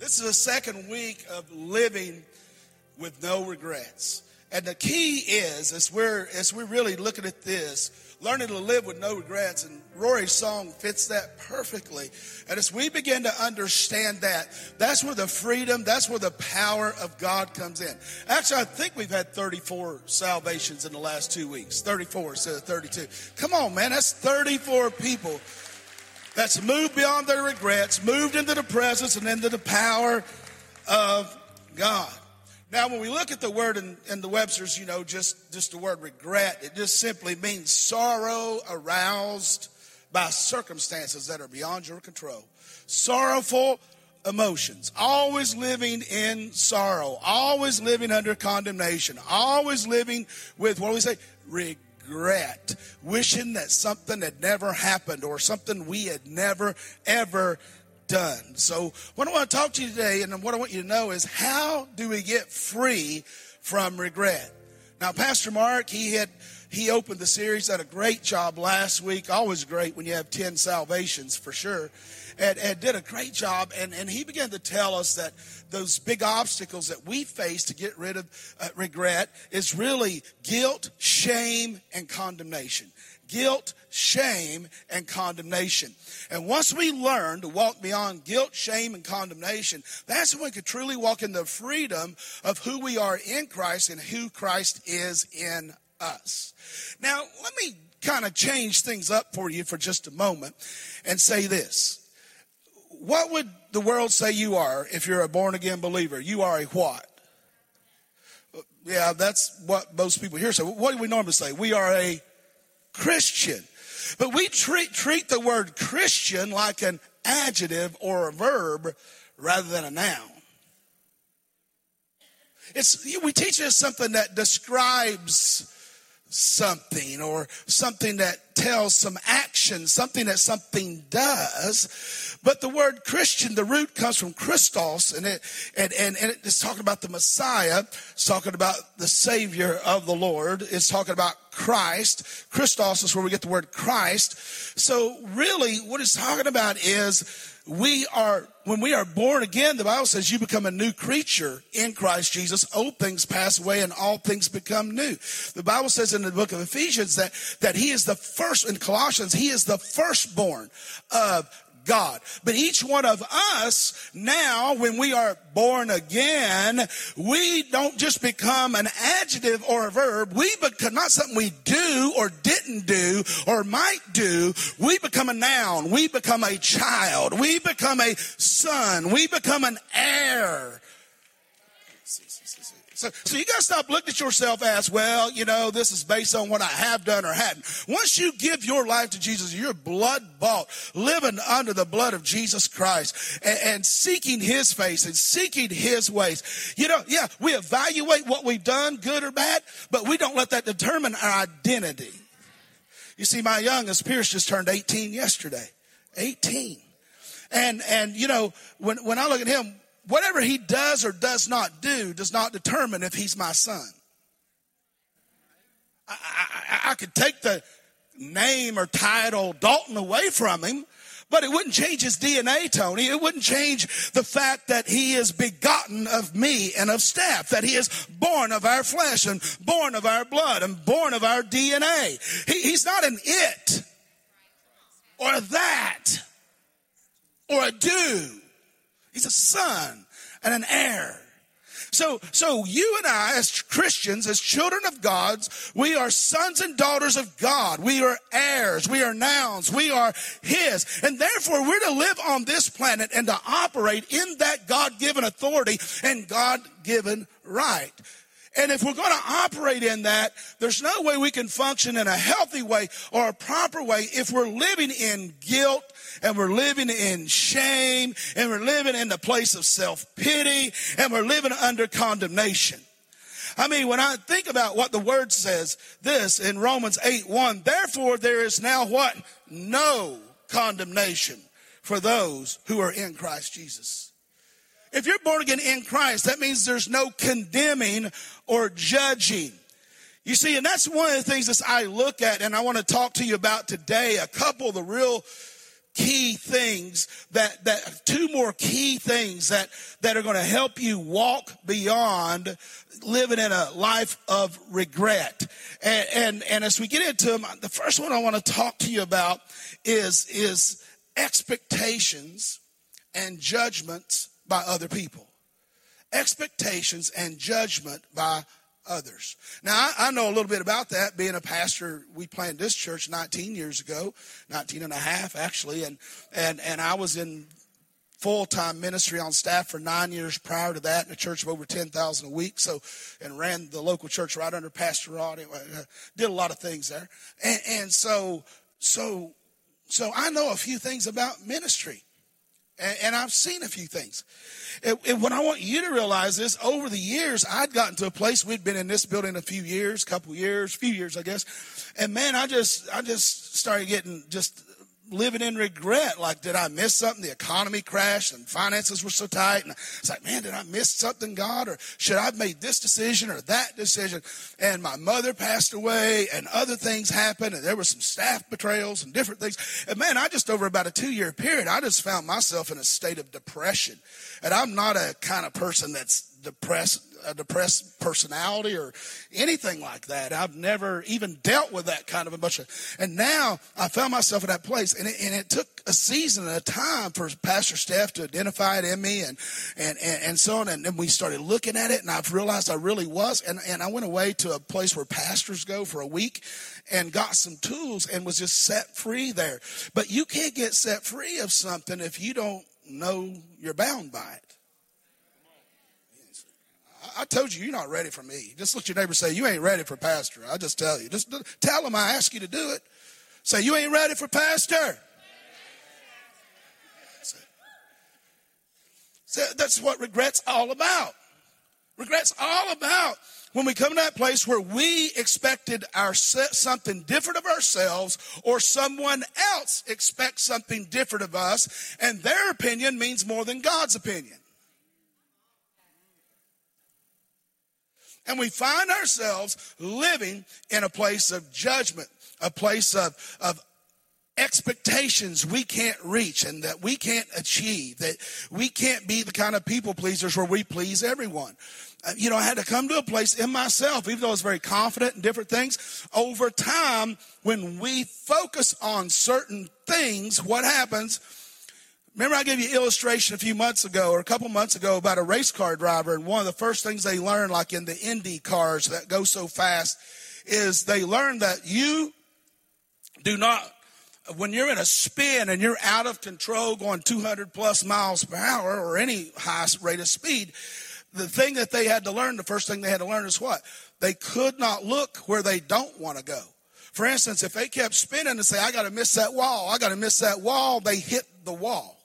This is the second week of living with no regrets. And the key is, as we're, as we're really looking at this, learning to live with no regrets. And Rory's song fits that perfectly. And as we begin to understand that, that's where the freedom, that's where the power of God comes in. Actually, I think we've had 34 salvations in the last two weeks. 34 instead of 32. Come on, man. That's 34 people that's moved beyond their regrets, moved into the presence and into the power of God. Now, when we look at the word in, in, the Webster's, you know, just, just the word regret, it just simply means sorrow aroused by circumstances that are beyond your control. Sorrowful emotions, always living in sorrow, always living under condemnation, always living with, what do we say, regret regret, wishing that something had never happened or something we had never, ever done. So, what I want to talk to you today and what I want you to know is how do we get free from regret? Now, Pastor Mark, he had he opened the series, had a great job last week. Always great when you have 10 salvations for sure and, and did a great job. And, and he began to tell us that those big obstacles that we face to get rid of uh, regret is really guilt, shame, and condemnation. Guilt, shame, and condemnation. And once we learn to walk beyond guilt, shame, and condemnation, that's when we can truly walk in the freedom of who we are in Christ and who Christ is in us. Now, let me kind of change things up for you for just a moment and say this what would the world say you are if you're a born again believer? You are a what? Yeah, that's what most people here say. What do we normally say? We are a Christian. But we treat, treat the word Christian like an adjective or a verb rather than a noun. It's, we teach us something that describes something or something that tells some action, something that something does. But the word Christian, the root comes from Christos and it, and, and, and it's talking about the Messiah. It's talking about the Savior of the Lord. It's talking about Christ. Christos is where we get the word Christ. So really what it's talking about is we are, when we are born again, the Bible says you become a new creature in Christ Jesus. Old things pass away and all things become new. The Bible says in the book of Ephesians that, that he is the first, in Colossians, he is the firstborn of God. But each one of us now, when we are born again, we don't just become an adjective or a verb. We become not something we do or didn't do or might do. We become a noun. We become a child. We become a son. We become an heir so, so you got to stop looking at yourself as, well, you know, this is based on what I have done or hadn't. Once you give your life to Jesus, you're blood bought, living under the blood of Jesus Christ and, and seeking his face and seeking his ways. You know, yeah, we evaluate what we've done, good or bad, but we don't let that determine our identity. You see, my youngest Pierce just turned 18 yesterday. 18. And, and, you know, when, when I look at him, whatever he does or does not do does not determine if he's my son. I, I, I, could take the name or title Dalton away from him, but it wouldn't change his DNA, Tony. It wouldn't change the fact that he is begotten of me and of Steph, that he is born of our flesh and born of our blood and born of our DNA. He, he's not an it or a that or a do. He's a son and an heir. So, so you and I, as Christians, as children of God's, we are sons and daughters of God. We are heirs. We are nouns. We are His. And therefore, we're to live on this planet and to operate in that God-given authority and God-given right. And if we're going to operate in that, there's no way we can function in a healthy way or a proper way if we're living in guilt and we're living in shame and we're living in the place of self-pity and we're living under condemnation. I mean, when I think about what the word says, this in Romans 8 1, therefore there is now what? No condemnation for those who are in Christ Jesus. If you're born again in Christ, that means there's no condemning or judging. You see, and that's one of the things that I look at and I want to talk to you about today. A couple of the real key things that, that two more key things that, that are going to help you walk beyond living in a life of regret. And, and, and as we get into them, the first one I want to talk to you about is, is expectations and judgments by other people. Expectations and judgment by others. Now, I, I, know a little bit about that. Being a pastor, we planted this church 19 years ago, 19 and a half actually, and and and I was in full time ministry on staff for nine years prior to that in a church of over 10,000 a week. So, and ran the local church right under Pastor Rod. Uh, did a lot of things there, and, and so so so I know a few things about ministry. And, and I've seen a few things. And, and what I want you to realize is over the years, I'd gotten to a place, we'd been in this building a few years, couple years, few years, I guess. And man, I just, I just started getting just living in regret. Like, did I miss something? The economy crashed and finances were so tight. And it's like, man, did I miss something, God? Or should I have made this decision or that decision? And my mother passed away and other things happened and there were some staff betrayals and different things. And man, I just over about a two year period, I just found myself in a state of depression. And I'm not a kind of person that's depressed a depressed personality or anything like that. I've never even dealt with that kind of emotion. And now I found myself in that place. And it, and it took a season and a time for Pastor Steph to identify it in me and, and, and, and so on. And then we started looking at it and I've realized I really was. And, and I went away to a place where pastors go for a week and got some tools and was just set free there. But you can't get set free of something if you don't know you're bound by it. I told you you're not ready for me. Just at your neighbor say, You ain't ready for pastor. I just tell you. Just tell them I ask you to do it. Say, You ain't ready for pastor. So that's what regret's all about. Regret's all about when we come to that place where we expected our something different of ourselves or someone else expects something different of us and their opinion means more than God's opinion. And we find ourselves living in a place of judgment, a place of, of expectations we can't reach and that we can't achieve, that we can't be the kind of people pleasers where we please everyone. Uh, you know, I had to come to a place in myself, even though I was very confident in different things. Over time, when we focus on certain things, what happens? Remember, I gave you illustration a few months ago or a couple months ago about a race car driver, and one of the first things they learn, like in the Indy cars that go so fast, is they learn that you do not, when you're in a spin and you're out of control going 200 plus miles per hour or any high rate of speed, the thing that they had to learn, the first thing they had to learn is what? They could not look where they don't want to go. For instance, if they kept spinning and say, I got to miss that wall, I got to miss that wall, they hit the wall.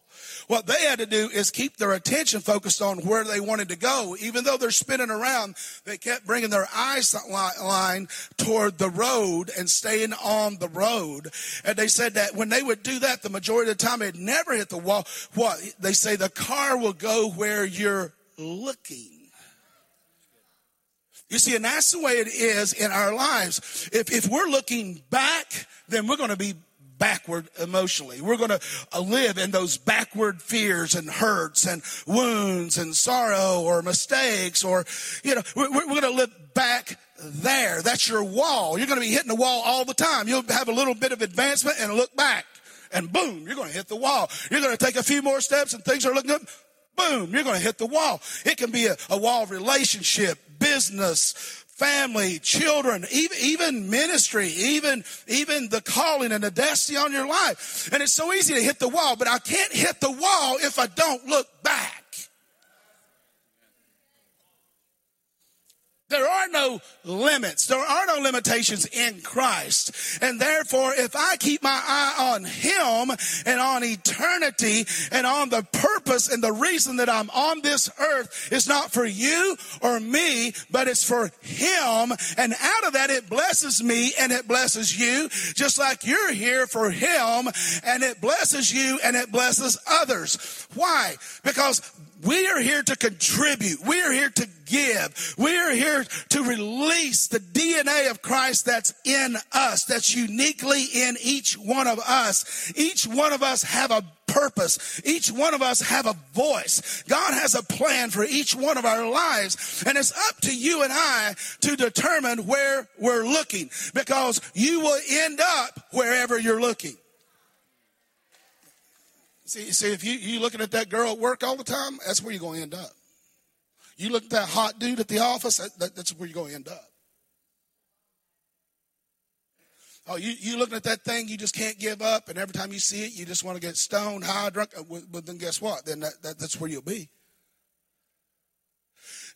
What they had to do is keep their attention focused on where they wanted to go. Even though they're spinning around, they kept bringing their eyes line toward the road and staying on the road. And they said that when they would do that, the majority of the time it never hit the wall. What? They say the car will go where you're looking. You see, and that's the way it is in our lives. If, if we're looking back, then we're going to be backward emotionally. We're going to uh, live in those backward fears and hurts and wounds and sorrow or mistakes or, you know, we're, we're going to live back there. That's your wall. You're going to be hitting the wall all the time. You'll have a little bit of advancement and look back and boom, you're going to hit the wall. You're going to take a few more steps and things are looking up. Boom, you're going to hit the wall. It can be a, a wall of relationship, business, family, children, even, even ministry, even, even the calling and the destiny on your life. And it's so easy to hit the wall, but I can't hit the wall if I don't look back. There are no limits. There are no limitations in Christ. And therefore, if I keep my eye on Him and on eternity and on the purpose and the reason that I'm on this earth is not for you or me, but it's for Him. And out of that, it blesses me and it blesses you, just like you're here for Him and it blesses you and it blesses others. Why? Because we are here to contribute. We are here to give. We are here to release the DNA of Christ that's in us, that's uniquely in each one of us. Each one of us have a purpose. Each one of us have a voice. God has a plan for each one of our lives. And it's up to you and I to determine where we're looking because you will end up wherever you're looking. See, see, if you you looking at that girl at work all the time, that's where you're going to end up. You look at that hot dude at the office, that, that, that's where you're going to end up. Oh, you, you looking at that thing you just can't give up, and every time you see it, you just want to get stoned, high, drunk. But uh, then guess what? Then that, that, that's where you'll be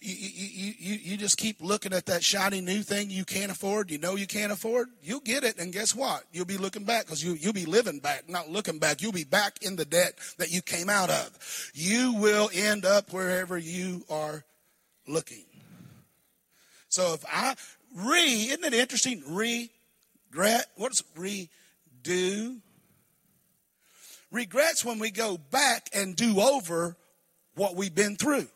you, you, you, you just keep looking at that shiny new thing you can't afford, you know you can't afford, you'll get it. And guess what? You'll be looking back because you, you'll be living back, not looking back. You'll be back in the debt that you came out of. You will end up wherever you are looking. So if I re, isn't it interesting? Regret. What's redo? Regrets when we go back and do over what we've been through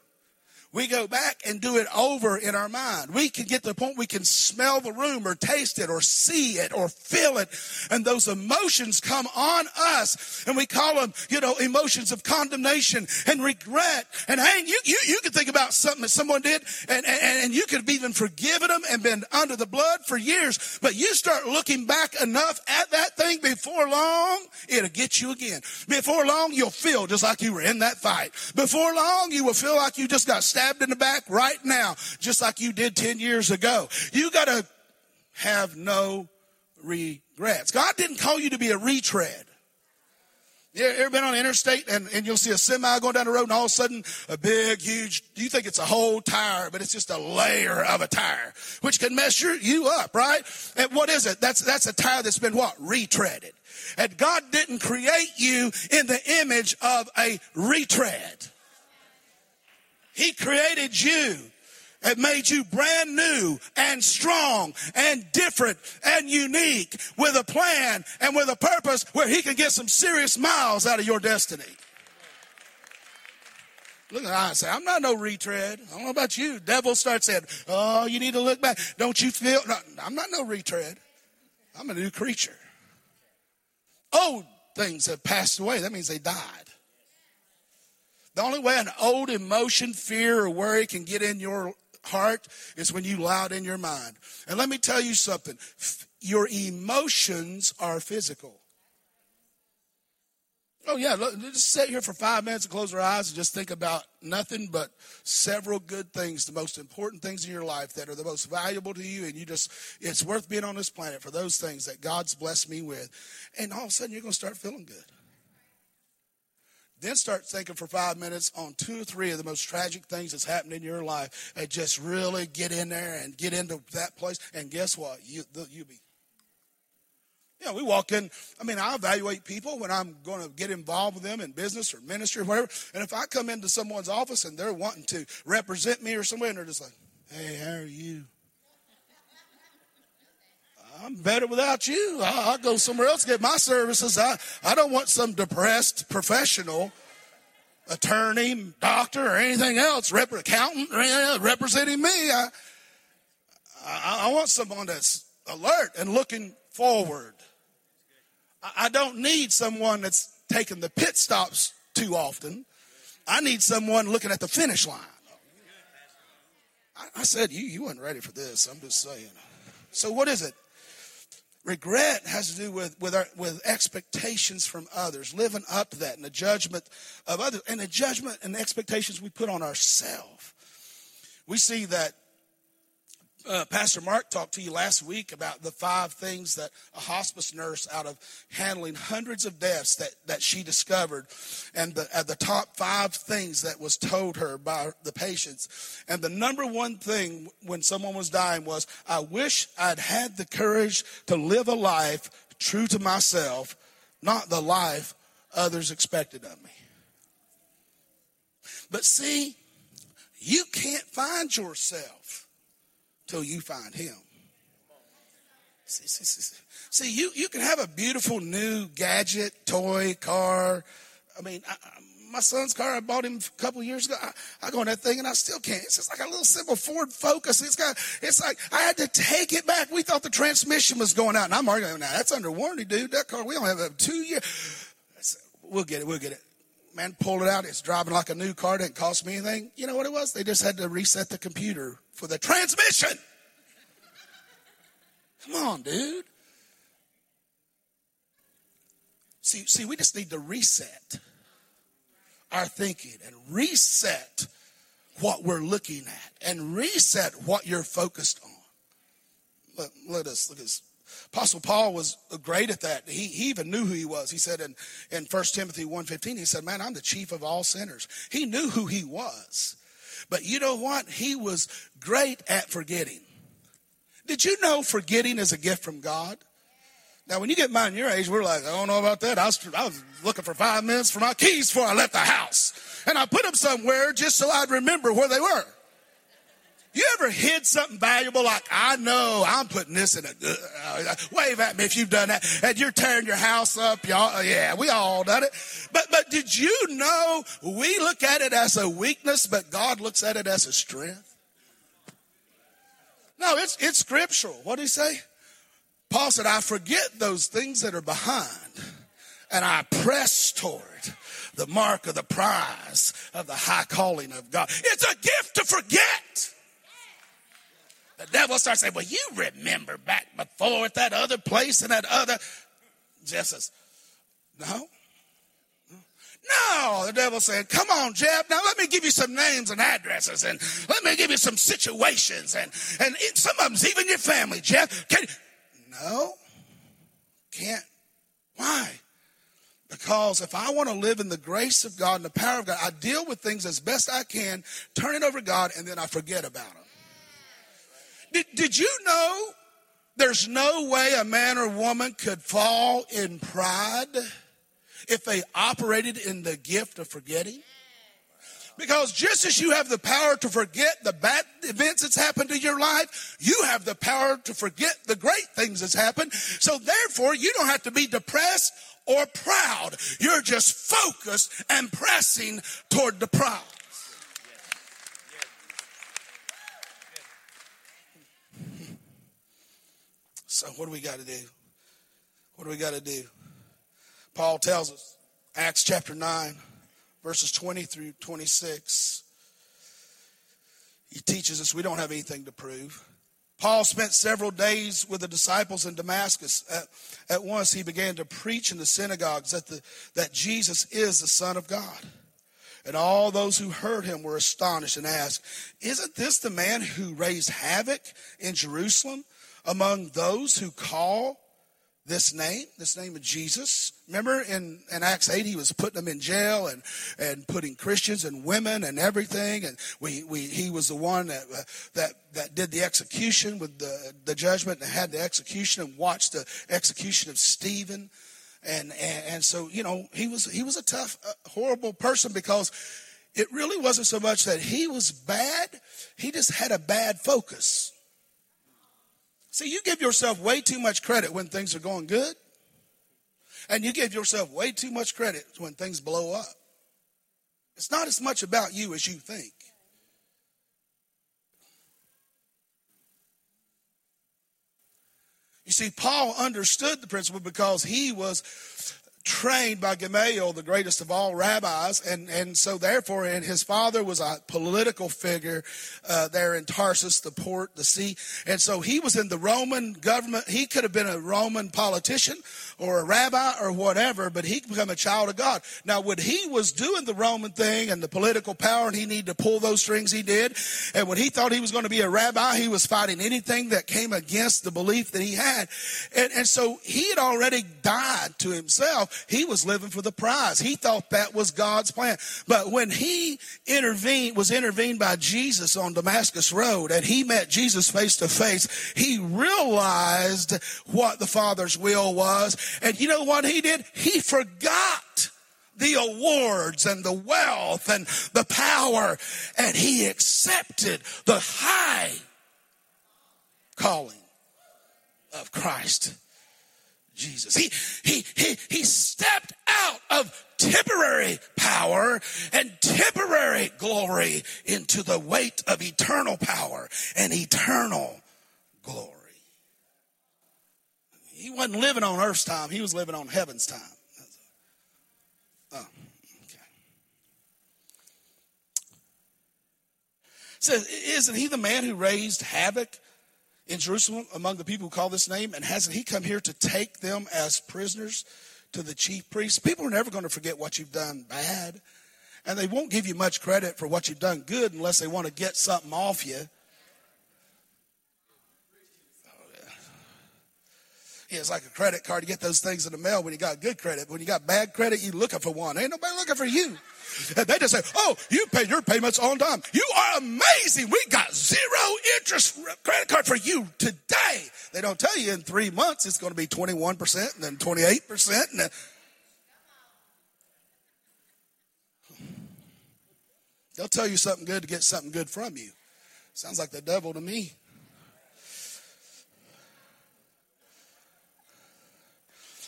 we go back and do it over in our mind. We can get to the point we can smell the room or taste it or see it or feel it. And those emotions come on us and we call them, you know, emotions of condemnation and regret. And hey, you, you, you can think about something that someone did and, and, and you could have even forgiven them and been under the blood for years. But you start looking back enough at that thing before long, it'll get you again. Before long, you'll feel just like you were in that fight. Before long, you will feel like you just got stabbed stabbed in the back right now, just like you did 10 years ago. You got to have no regrets. God didn't call you to be a retread. You ever been on the interstate and, and you'll see a semi going down the road and all of a sudden a big, huge, you think it's a whole tire, but it's just a layer of a tire, which can mess you up, right? And what is it? That's, that's a tire that's been what? Retreaded. And God didn't create you in the image of a retread. He created you and made you brand new and strong and different and unique with a plan and with a purpose where he can get some serious miles out of your destiny. Look at I say, I'm not no retread. I don't know about you. Devil starts saying, Oh, you need to look back. Don't you feel? No, I'm not no retread. I'm a new creature. Old things have passed away. That means they died. The only way an old emotion, fear, or worry can get in your heart is when you allow it in your mind. And let me tell you something your emotions are physical. Oh, yeah, look, just sit here for five minutes and close our eyes and just think about nothing but several good things, the most important things in your life that are the most valuable to you. And you just, it's worth being on this planet for those things that God's blessed me with. And all of a sudden, you're going to start feeling good. Then start thinking for five minutes on two or three of the most tragic things that's happened in your life and just really get in there and get into that place. And guess what? You, you be. You know, we walk in. I mean, I evaluate people when I'm going to get involved with them in business or ministry or whatever. And if I come into someone's office and they're wanting to represent me or somewhere and they're just like, hey, how are you? I'm better without you. I'll, go somewhere else get my services. I, I don't want some depressed professional, attorney, doctor, or anything else, rep- accountant, representing me. I, I, I want someone that's alert and looking forward. I, I don't need someone that's taking the pit stops too often. I need someone looking at the finish line. I, I said, you, you weren't ready for this. I'm just saying. So, what is it? Regret has to do with, with, our, with expectations from others, living up to that, and the judgment of others, and the judgment and the expectations we put on ourselves. We see that uh, Pastor Mark talked to you last week about the five things that a hospice nurse, out of handling hundreds of deaths that, that she discovered, and the, uh, the top five things that was told her by the patients. And the number one thing when someone was dying was, I wish I'd had the courage to live a life true to myself, not the life others expected of me. But see, you can't find yourself till you find him. See, see, see, see, you, you can have a beautiful new gadget, toy, car. I mean, I, my son's car I bought him a couple years ago. I, I go on that thing and I still can't. It's just like a little simple Ford Focus. It's got, it's like I had to take it back. We thought the transmission was going out, and I'm arguing now. That's under warranty, dude. That car we don't have a two year. We'll get it. We'll get it. Man, pulled it out. It's driving like a new car. Didn't cost me anything. You know what it was? They just had to reset the computer for the transmission. Come on, dude. See, see, we just need to reset our thinking and reset what we're looking at and reset what you're focused on. Let, let us look at this. Apostle Paul was great at that. He, he even knew who he was. He said in, in 1 Timothy 1.15, he said, man, I'm the chief of all sinners. He knew who he was. But you know what? He was great at forgetting. Did you know forgetting is a gift from God? Now, when you get mine your age, we're like, I don't know about that. I was, I was looking for five minutes for my keys before I left the house. And I put them somewhere just so I'd remember where they were. You ever hid something valuable like, I know I'm putting this in a good, uh, wave at me if you've done that. And you're tearing your house up. Y'all, uh, yeah, we all done it. But, but did you know we look at it as a weakness, but God looks at it as a strength? No, it's, it's scriptural. What did he say? Paul said, I forget those things that are behind and I press toward the mark of the prize of the high calling of God. It's a gift to forget. The devil starts saying, Well, you remember back before at that other place and that other. Jeff says, No. No, the devil said, Come on, Jeff. Now let me give you some names and addresses and let me give you some situations and, and some of them's even your family, Jeff. Can, no, can't. Why? Because if I want to live in the grace of God and the power of God, I deal with things as best I can, turn it over to God, and then I forget about them. Did, did you know there's no way a man or woman could fall in pride if they operated in the gift of forgetting? Because just as you have the power to forget the bad events that's happened in your life, you have the power to forget the great things that's happened. So therefore, you don't have to be depressed or proud. You're just focused and pressing toward the proud. So what do we got to do? What do we got to do? Paul tells us, Acts chapter 9 verses 20 through 26. He teaches us we don't have anything to prove. Paul spent several days with the disciples in Damascus. At, at once, he began to preach in the synagogues that, the, that Jesus is the Son of God. And all those who heard him were astonished and asked, Isn't this the man who raised havoc in Jerusalem among those who call this name, this name of Jesus. Remember in, in Acts 8, he was putting them in jail and, and putting Christians and women and everything. And we, we, he was the one that, uh, that, that did the execution with the, the judgment and had the execution and watched the execution of Stephen. And, and, and so, you know, he was, he was a tough, uh, horrible person because it really wasn't so much that he was bad. He just had a bad focus. See, you give yourself way too much credit when things are going good, and you give yourself way too much credit when things blow up. It's not as much about you as you think. You see, Paul understood the principle because he was trained by Gamaliel, the greatest of all rabbis, and, and so therefore, and his father was a political figure uh, there in Tarsus, the port, the sea, and so he was in the Roman government. He could have been a Roman politician or a rabbi or whatever, but he become a child of God. Now, when he was doing the Roman thing and the political power, and he needed to pull those strings, he did. And when he thought he was going to be a rabbi, he was fighting anything that came against the belief that he had, and, and so he had already died to himself he was living for the prize. He thought that was God's plan. But when he intervened, was intervened by Jesus on Damascus Road and he met Jesus face to face, he realized what the Father's will was. And you know what he did? He forgot the awards and the wealth and the power and he accepted the high calling of Christ Jesus. He, he, he, he stepped out of temporary power and temporary glory into the weight of eternal power and eternal glory. He wasn't living on earth's time, he was living on heaven's time. Oh, okay. Says, isn't he the man who raised havoc in Jerusalem among the people who call this name? And hasn't he come here to take them as prisoners to the chief priests? People are never going to forget what you've done bad. And they won't give you much credit for what you've done good unless they want to get something off you. Yeah, it's like a credit card. You get those things in the mail when you got good credit. When you got bad credit, you looking for one. Ain't nobody looking for you. They just say, oh, you pay your payments on time. You are amazing. We got zero interest credit card for you today. They don't tell you in three months it's going to be 21% and then 28%. And They'll tell you something good to get something good from you. Sounds like the devil to me.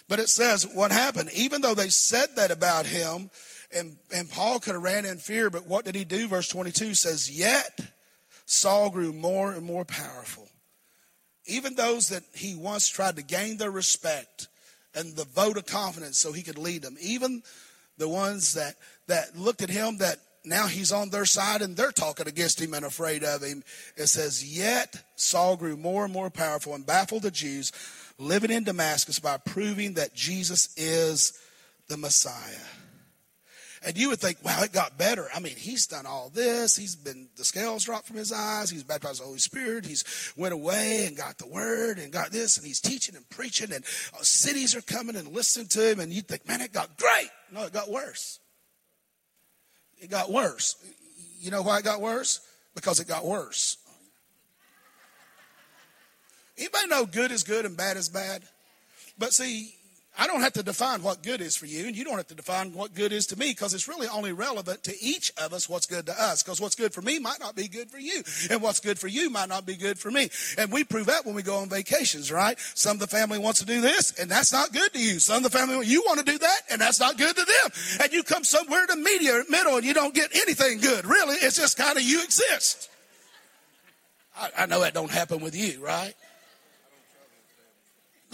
But it says what happened. Even though they said that about him, and, and Paul could have ran in fear, but what did he do? Verse 22 says, Yet Saul grew more and more powerful. Even those that he once tried to gain their respect and the vote of confidence so he could lead them, even the ones that, that looked at him that now he's on their side and they're talking against him and afraid of him. It says, Yet Saul grew more and more powerful and baffled the Jews living in Damascus by proving that Jesus is the Messiah. And you would think, wow, it got better. I mean, he's done all this. He's been, the scales dropped from his eyes. He's baptized the Holy Spirit. He's went away and got the word and got this. And he's teaching and preaching and uh, cities are coming and listening to him. And you think, man, it got great. No, it got worse. It got worse. You know why it got worse? Because it got worse. Anybody know good is good and bad is bad? But see, I don't have to define what good is for you, and you don't have to define what good is to me because it's really only relevant to each of us what's good to us. Because what's good for me might not be good for you, and what's good for you might not be good for me. And we prove that when we go on vacations, right? Some of the family wants to do this, and that's not good to you. Some of the family, you want to do that, and that's not good to them. And you come somewhere in the media, middle, and you don't get anything good. Really, it's just kind of you exist. I, I know that don't happen with you, right?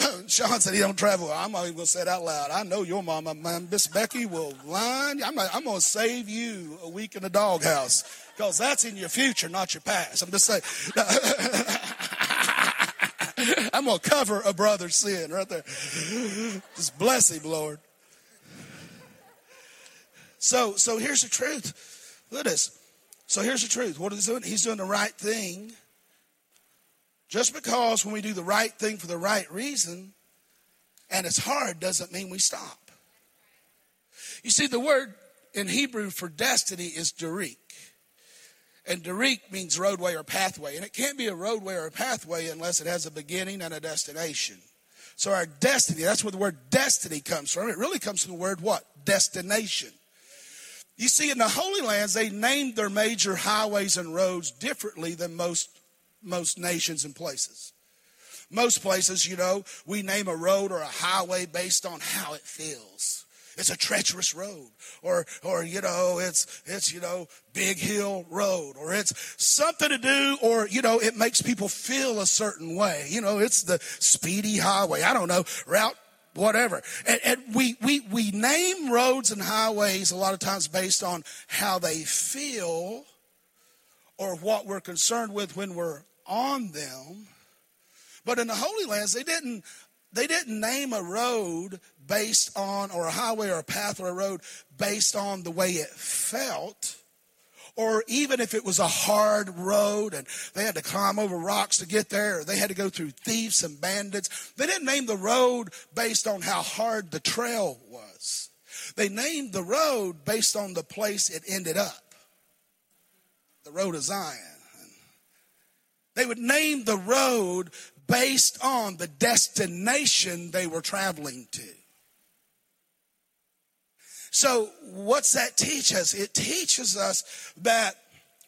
Sean said he don't travel. I'm not even going to say it out loud. I know your mama, man, Miss Becky will line. I'm, I'm going to save you a week in the doghouse because that's in your future, not your past. I'm just saying. I'm going to cover a brother's sin right there. Just bless him, Lord. So, so here's the truth. Look at this. So here's the truth. What is he doing? He's doing the right thing just because when we do the right thing for the right reason and it's hard doesn't mean we stop. You see, the word in Hebrew for destiny is Derek. And Derek means roadway or pathway. And it can't be a roadway or a pathway unless it has a beginning and a destination. So our destiny, that's where the word destiny comes from. It really comes from the word what? Destination. You see, in the Holy Lands, they named their major highways and roads differently than most most nations and places. Most places, you know, we name a road or a highway based on how it feels. It's a treacherous road, or, or, you know, it's, it's, you know, Big Hill Road, or it's something to do, or, you know, it makes people feel a certain way. You know, it's the speedy highway. I don't know, route whatever. And, and, we, we, we name roads and highways a lot of times based on how they feel or what we're concerned with when we're on them. But in the Holy Lands, they didn't they didn't name a road based on or a highway or a path or a road based on the way it felt or even if it was a hard road and they had to climb over rocks to get there, or they had to go through thieves and bandits. They didn't name the road based on how hard the trail was. They named the road based on the place it ended up. The road of Zion. They would name the road based on the destination they were traveling to. So, what's that teach us? It teaches us that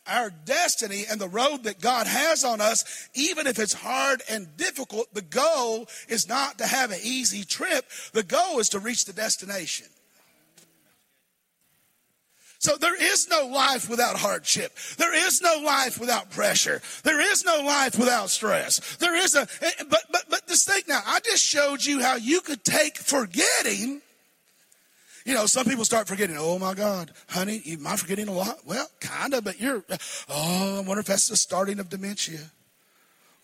our destiny and the road that God has on us, even if it's hard and difficult, the goal is not to have an easy trip. The goal is to reach the destination. So there is no life without hardship. There is no life without pressure. There is no life without stress. There is a, eh, but, but, but this thing now, I just showed you how you could take forgetting you know, some people start forgetting, oh my God, honey, am I forgetting a lot? Well, kind of, but you're, oh, I wonder if that's the starting of dementia.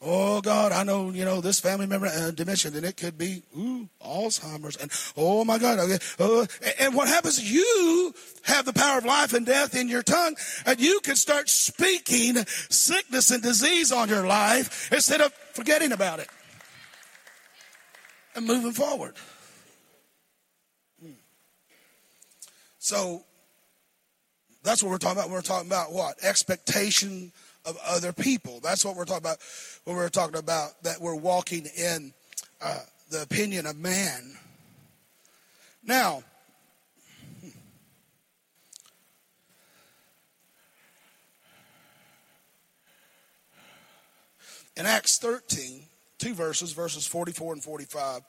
Oh God, I know, you know, this family member uh, dementia, and it could be, ooh, Alzheimer's. And oh my God. Okay, uh, and what happens, you have the power of life and death in your tongue, and you can start speaking sickness and disease on your life instead of forgetting about it and moving forward. So that's what we're talking about. We're talking about what? Expectation of other people. That's what we're talking about when we're talking about that we're walking in uh, the opinion of man. Now, in Acts 13, two verses, verses 44 and 45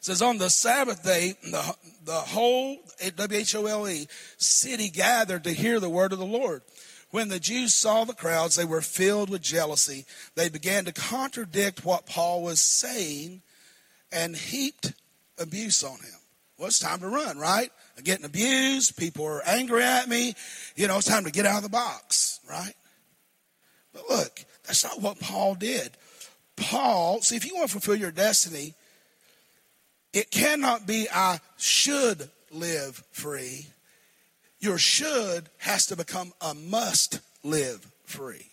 says on the Sabbath day, the, the whole, W-H-O-L-E, city gathered to hear the word of the Lord. When the Jews saw the crowds, they were filled with jealousy. They began to contradict what Paul was saying and heaped abuse on him. Well, it's time to run, right? I'm getting abused. People are angry at me. You know, it's time to get out of the box, right? But look, that's not what Paul did. Paul, see, if you want to fulfill your destiny, it cannot be, I should live free. Your should has to become a must live free.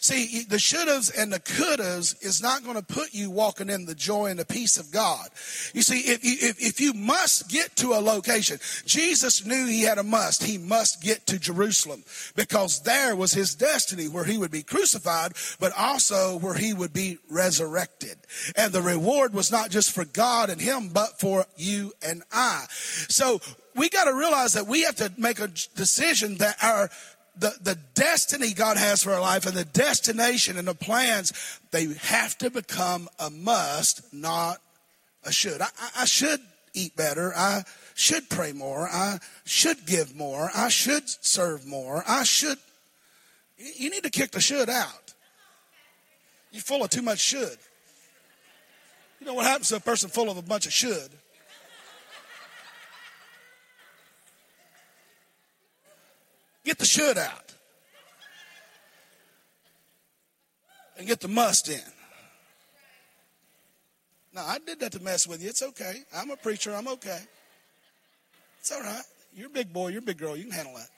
See, the shouldas and the couldas is not going to put you walking in the joy and the peace of God. You see, if you, if, if you must get to a location, Jesus knew he had a must. He must get to Jerusalem because there was his destiny where he would be crucified, but also where he would be resurrected. And the reward was not just for God and him, but for you and I. So we got to realize that we have to make a decision that our the, the destiny God has for our life and the destination and the plans, they have to become a must, not a should. I, I should eat better. I should pray more. I should give more. I should serve more. I should. You need to kick the should out. You're full of too much should. You know what happens to a person full of a bunch of should? Get the should out. And get the must in. Now, I did that to mess with you. It's okay. I'm a preacher. I'm okay. It's all right. You're a big boy. You're a big girl. You can handle that.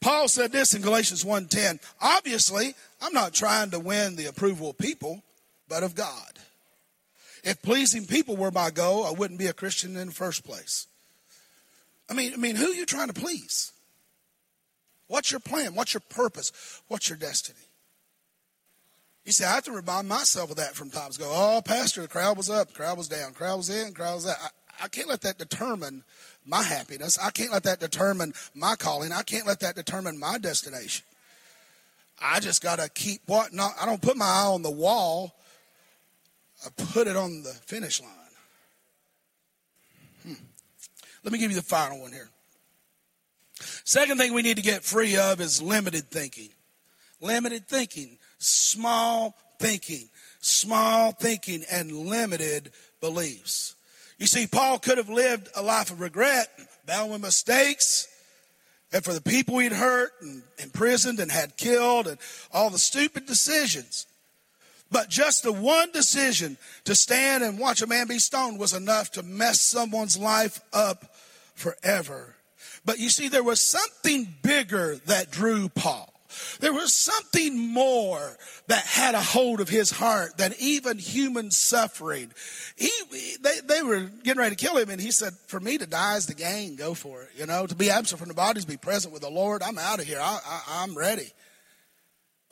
Paul said this in Galatians 1:10. Obviously, I'm not trying to win the approval of people, but of God. If pleasing people were my goal, I wouldn't be a Christian in the first place. I mean, I mean, who are you trying to please? What's your plan? What's your purpose? What's your destiny? You see, I have to remind myself of that from times ago. Oh, Pastor, the crowd was up, the crowd was down, the crowd was in, the crowd was out. I, I can't let that determine my happiness. I can't let that determine my calling. I can't let that determine my destination. I just got to keep what not. I don't put my eye on the wall. I put it on the finish line. Hmm. Let me give you the final one here. Second thing we need to get free of is limited thinking. Limited thinking, small thinking, small thinking, and limited beliefs. You see, Paul could have lived a life of regret, bound with mistakes, and for the people he'd hurt and imprisoned and had killed, and all the stupid decisions. But just the one decision to stand and watch a man be stoned was enough to mess someone's life up forever. But you see, there was something bigger that drew Paul. There was something more that had a hold of his heart than even human suffering. He, they, they were getting ready to kill him, and he said, For me to die is the gain. Go for it. You know, to be absent from the body is be present with the Lord. I'm out of here. I, I, I'm ready.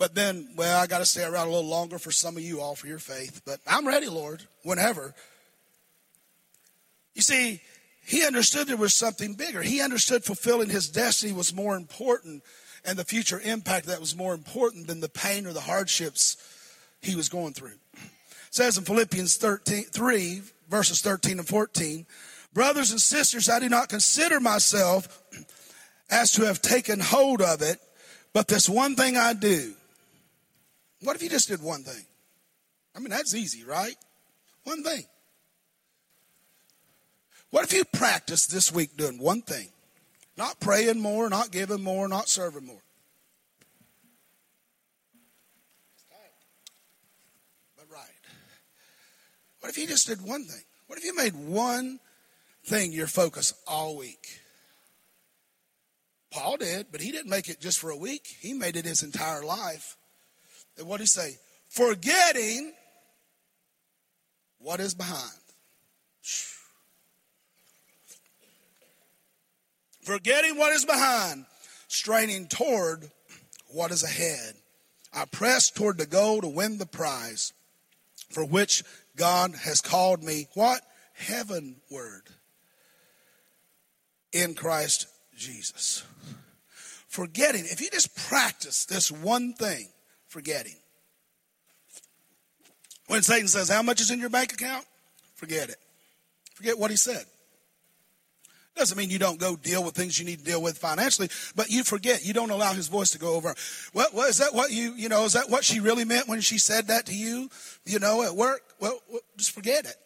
But then, well, I got to stay around a little longer for some of you all for your faith. But I'm ready, Lord, whenever. You see, he understood there was something bigger. He understood fulfilling his destiny was more important and the future impact that was more important than the pain or the hardships he was going through. It says in Philippians 13, 3, verses 13 and 14, Brothers and sisters, I do not consider myself as to have taken hold of it, but this one thing I do. What if you just did one thing? I mean, that's easy, right? One thing. What if you practice this week doing one thing? Not praying more, not giving more, not serving more. But right. What if you just did one thing? What if you made one thing your focus all week? Paul did, but he didn't make it just for a week. He made it his entire life. And what did he say? Forgetting what is behind. forgetting what is behind, straining toward what is ahead. I press toward the goal to win the prize for which God has called me, what? Heavenward in Christ Jesus. Forgetting, if you just practice this one thing, forgetting. When Satan says, How much is in your bank account? Forget it. Forget what he said. Doesn't mean you don't go deal with things you need to deal with financially, but you forget. You don't allow his voice to go over. What, what is that? What you you know? Is that what she really meant when she said that to you? You know, at work. Well, just forget it.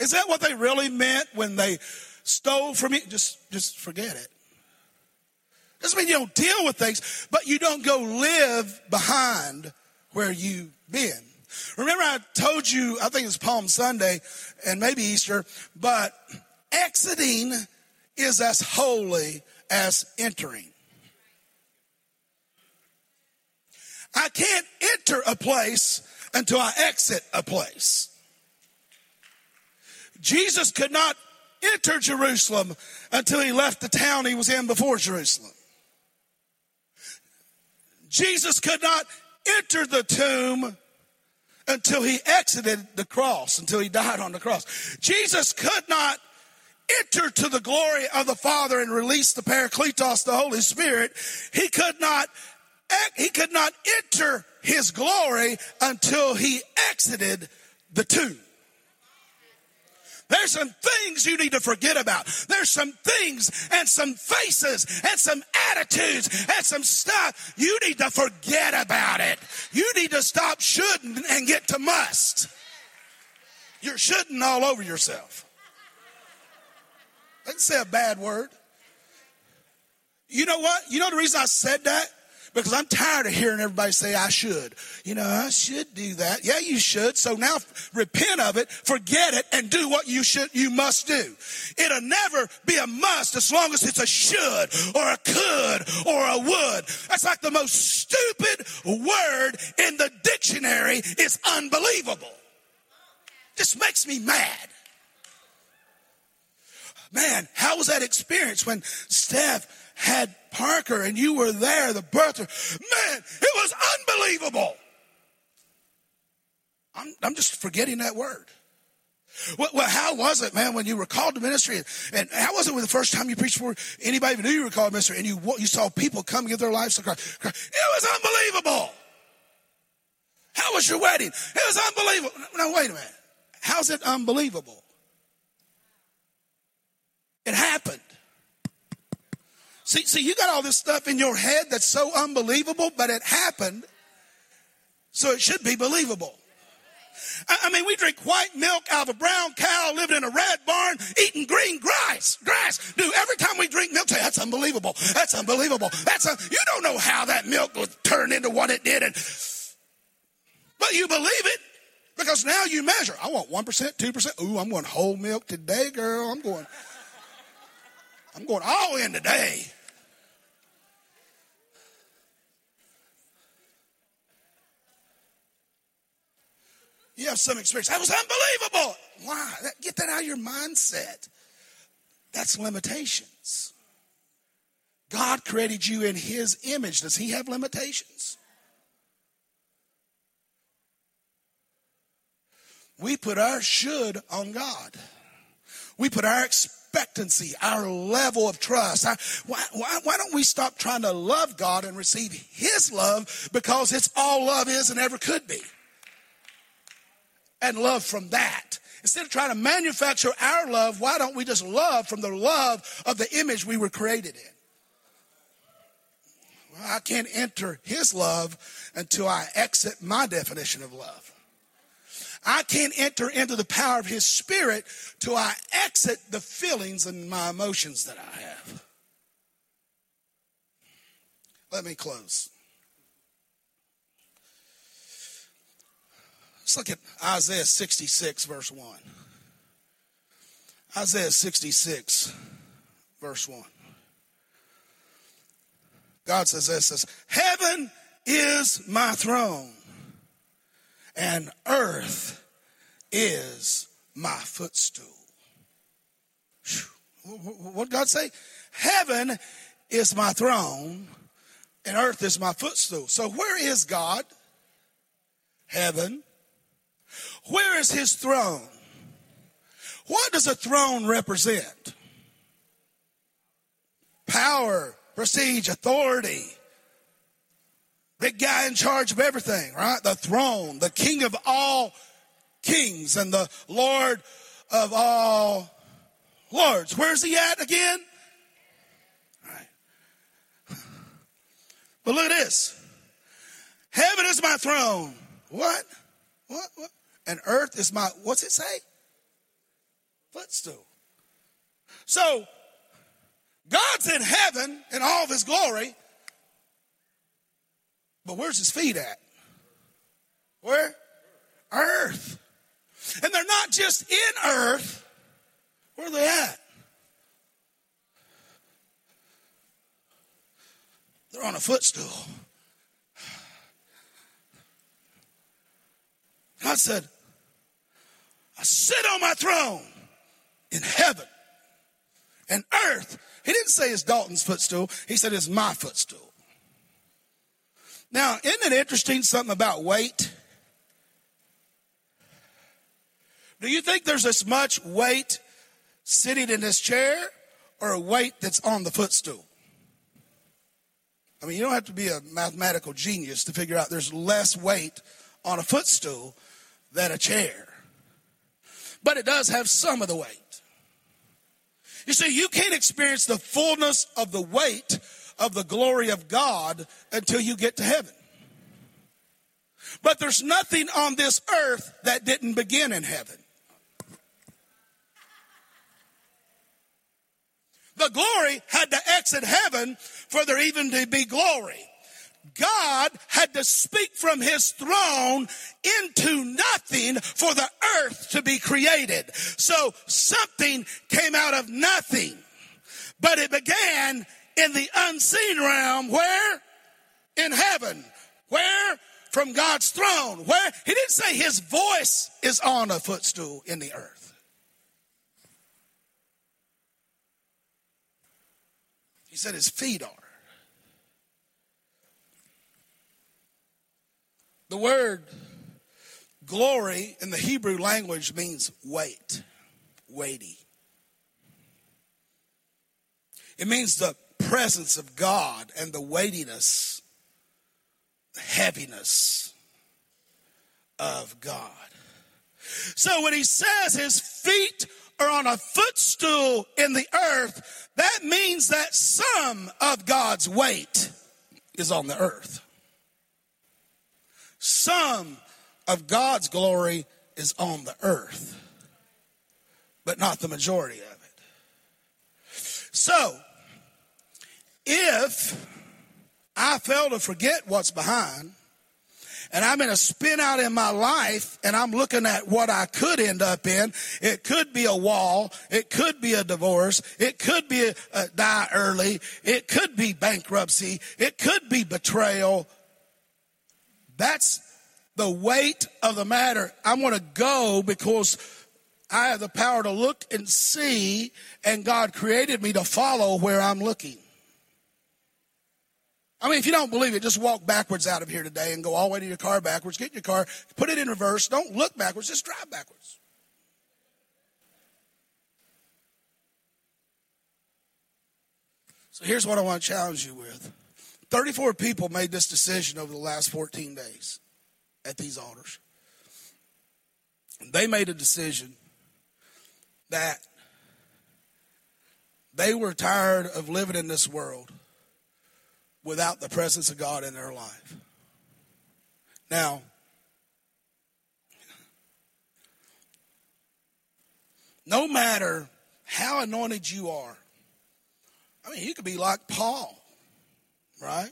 Is that what they really meant when they stole from you? Just just forget it. Doesn't mean you don't deal with things, but you don't go live behind where you've been. Remember, I told you, I think it's Palm Sunday and maybe Easter, but Exiting is as holy as entering. I can't enter a place until I exit a place. Jesus could not enter Jerusalem until he left the town he was in before Jerusalem. Jesus could not enter the tomb until he exited the cross, until he died on the cross. Jesus could not enter to the glory of the Father and release the Parakletos, the Holy Spirit, he could not he could not enter his glory until he exited the tomb. There's some things you need to forget about. There's some things and some faces and some attitudes and some stuff. You need to forget about it. You need to stop shouldn't and get to must. You're shouldn't all over yourself. I didn't say a bad word. You know what? You know the reason I said that? Because I'm tired of hearing everybody say I should. You know, I should do that. Yeah, you should. So now repent of it, forget it, and do what you should, you must do. It'll never be a must as long as it's a should or a could or a would. That's like the most stupid word in the dictionary is unbelievable. This makes me mad. Man, how was that experience when Steph had Parker and you were there, the birther? Man, it was unbelievable. I'm, I'm just forgetting that word. Well, how was it, man, when you were called to ministry? And, and how was it when the first time you preached for anybody even knew you were called to ministry and you, you saw people come give their lives to Christ? It was unbelievable. How was your wedding? It was unbelievable. Now, wait a minute. How's it unbelievable? It happened. See, see, you got all this stuff in your head that's so unbelievable, but it happened. So it should be believable. I mean, we drink white milk out of a brown cow living in a red barn, eating green grass. Grass. Dude, every time we drink milk, say, that's unbelievable. That's unbelievable. That's a, you don't know how that milk was turned into what it did. And, but you believe it because now you measure. I want 1%, 2%. Ooh, I'm going whole milk today, girl. I'm going. I'm going all in today. You have some experience. That was unbelievable. Why? Get that out of your mindset. That's limitations. God created you in His image. Does He have limitations? We put our should on God. we put our expectancy, our level of trust. Why, why, why don't we stop trying to love God and receive His love because it's all love is and ever could be? And love from that. Instead of trying to manufacture our love, why don't we just love from the love of the image we were created in? I can't enter His love until I exit my definition of love. I can't enter into the power of His Spirit till I exit the feelings and my emotions that I have. Let me close. Let's look at Isaiah 66, verse 1. Isaiah 66, verse 1. God says this says, Heaven is my throne and earth is my footstool. What God say? Heaven is my throne and earth is my footstool. So where is God? Heaven. Where is his throne? What does a throne represent? Power, prestige, authority, big guy in charge of everything, right? The throne, the king of all kings and the Lord of all lords. Where's he at again? But look at this. Heaven is my throne. What? What? What? And earth is my, what's it say? Footstool. So, God's in heaven in all of his glory, but where's his feet at? Where? Earth. And they're not just in earth. Where are they at? They're on a footstool. God said, I sit on my throne in heaven and earth. He didn't say it's Dalton's footstool. He said it's my footstool. Now, isn't it interesting something about weight? Do you think there's as much weight sitting in this chair or a weight that's on the footstool? I mean, you don't have to be a mathematical genius to figure out there's less weight on a footstool than a chair. But it does have some of the weight. You see, you can't experience the fullness of the weight of the glory of God until you get to heaven. But there's nothing on this earth that didn't begin in heaven. The glory had to exit heaven for there even to be glory. God had to speak from his throne into nothing for the earth to be created. So something came out of nothing, but it began in the unseen realm where? In heaven. Where? From God's throne. Where? He didn't say his voice is on a footstool in the earth. He said his feet are. The word glory in the Hebrew language means weight, weighty. It means the presence of God and the weightiness, the heaviness of God. So when he says his feet are on a footstool in the earth, that means that some of God's weight is on the earth. Some of God's glory is on the earth, but not the majority of it. So, if I fail to forget what's behind, and I'm in a spin out in my life and I'm looking at what I could end up in. It could be a wall. It could be a divorce. It could be a, a die early. It could be bankruptcy. It could be betrayal. That's the weight of the matter. I'm going to go because I have the power to look and see and God created me to follow where I'm looking. I mean, if you don't believe it, just walk backwards out of here today and go all the way to your car backwards. Get your car, put it in reverse. Don't look backwards, just drive backwards. So here's what I want to challenge you with 34 people made this decision over the last 14 days at these altars. They made a decision that they were tired of living in this world without the presence of God in their life. Now, no matter how anointed you are, I mean, you could be like Paul, right?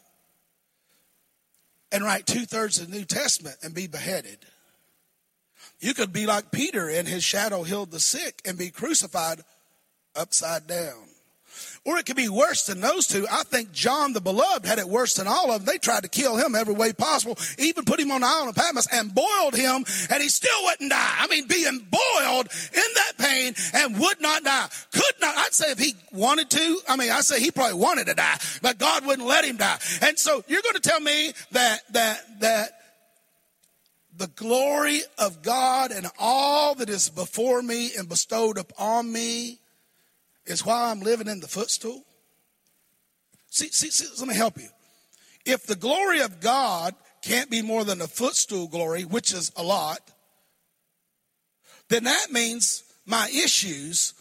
And write two thirds of the New Testament and be beheaded. You could be like Peter and his shadow healed the sick and be crucified upside down. Or it could be worse than those two. I think John the Beloved had it worse than all of them. They tried to kill him every way possible, even put him on the island of Patmos and boiled him, and he still wouldn't die. I mean, being boiled in that pain and would not die. Could not, I'd say if he wanted to, I mean, I say he probably wanted to die, but God wouldn't let him die. And so you're going to tell me that, that, that, the glory of God and all that is before me and bestowed upon me is why I'm living in the footstool? See, see, see, let me help you. If the glory of God can't be more than a footstool glory, which is a lot, then that means my issues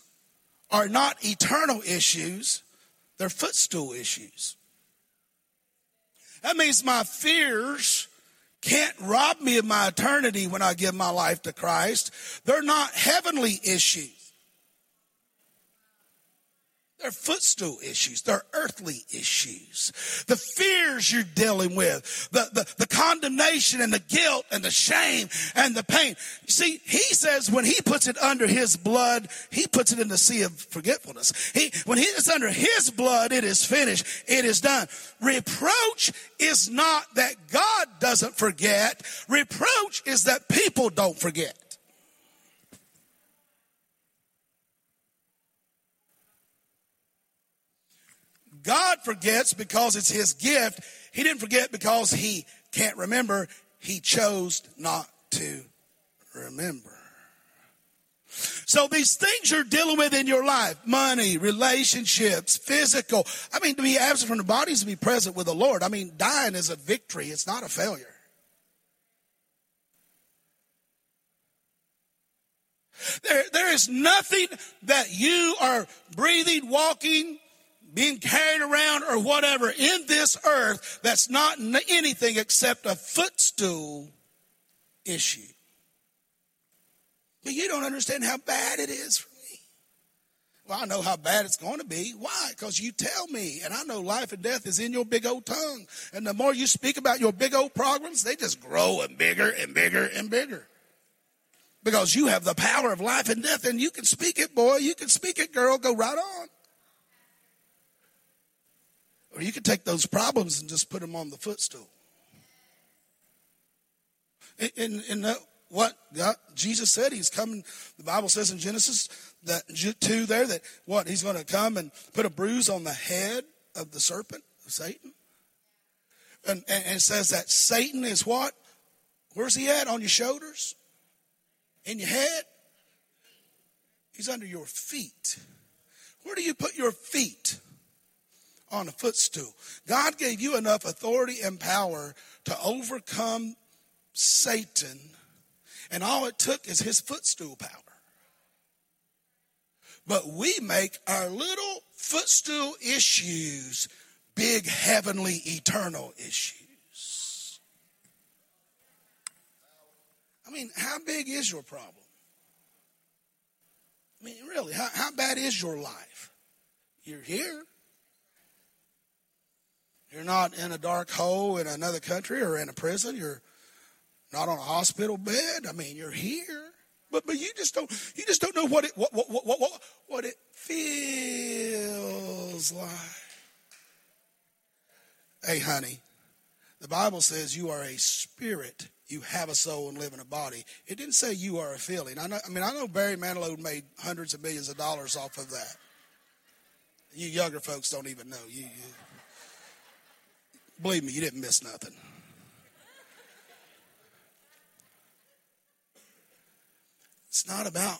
are not eternal issues, they're footstool issues. That means my fears can't rob me of my eternity when I give my life to Christ. They're not heavenly issues. They're footstool issues. They're earthly issues. The fears you're dealing with, the, the, the, condemnation and the guilt and the shame and the pain. You see, he says when he puts it under his blood, he puts it in the sea of forgetfulness. He, when he is under his blood, it is finished. It is done. Reproach is not that God doesn't forget. Reproach is that people don't forget. God forgets because it's his gift. He didn't forget because he can't remember. He chose not to remember. So these things you're dealing with in your life, money, relationships, physical. I mean, to be absent from the body is to be present with the Lord. I mean, dying is a victory. It's not a failure. There, there is nothing that you are breathing, walking, being carried around or whatever in this earth that's not anything except a footstool issue. But you don't understand how bad it is for me. Well, I know how bad it's going to be. Why? Because you tell me, and I know life and death is in your big old tongue. And the more you speak about your big old problems, they just grow and bigger and bigger and bigger. Because you have the power of life and death, and you can speak it, boy. You can speak it, girl. Go right on. Or you could take those problems and just put them on the footstool. And in, in what God, Jesus said, He's coming. The Bible says in Genesis that two there that what He's going to come and put a bruise on the head of the serpent, of Satan. And, and, and it says that Satan is what? Where's he at? On your shoulders? In your head? He's under your feet. Where do you put your feet? On a footstool. God gave you enough authority and power to overcome Satan, and all it took is his footstool power. But we make our little footstool issues big, heavenly, eternal issues. I mean, how big is your problem? I mean, really, how, how bad is your life? You're here. You're not in a dark hole in another country or in a prison. You're not on a hospital bed. I mean, you're here. But but you just don't you just don't know what it what what what what, what it feels like. Hey, honey, the Bible says you are a spirit. You have a soul and live in a body. It didn't say you are a feeling. I know. I mean, I know Barry Manilow made hundreds of millions of dollars off of that. You younger folks don't even know. You, you Believe me, you didn't miss nothing. It's not about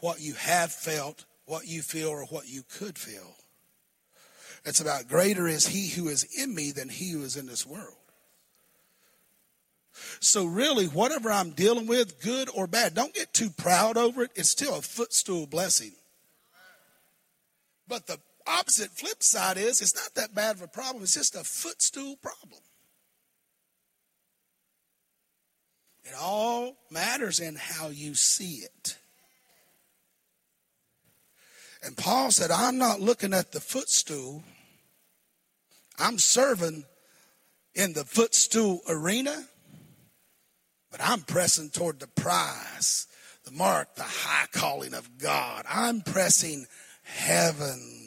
what you have felt, what you feel, or what you could feel. It's about greater is he who is in me than he who is in this world. So, really, whatever I'm dealing with, good or bad, don't get too proud over it. It's still a footstool blessing. But the opposite flip side is it's not that bad of a problem, it's just a footstool problem. It all matters in how you see it. And Paul said, I'm not looking at the footstool. I'm serving in the footstool arena, but I'm pressing toward the prize, the mark, the high calling of God. I'm pressing heaven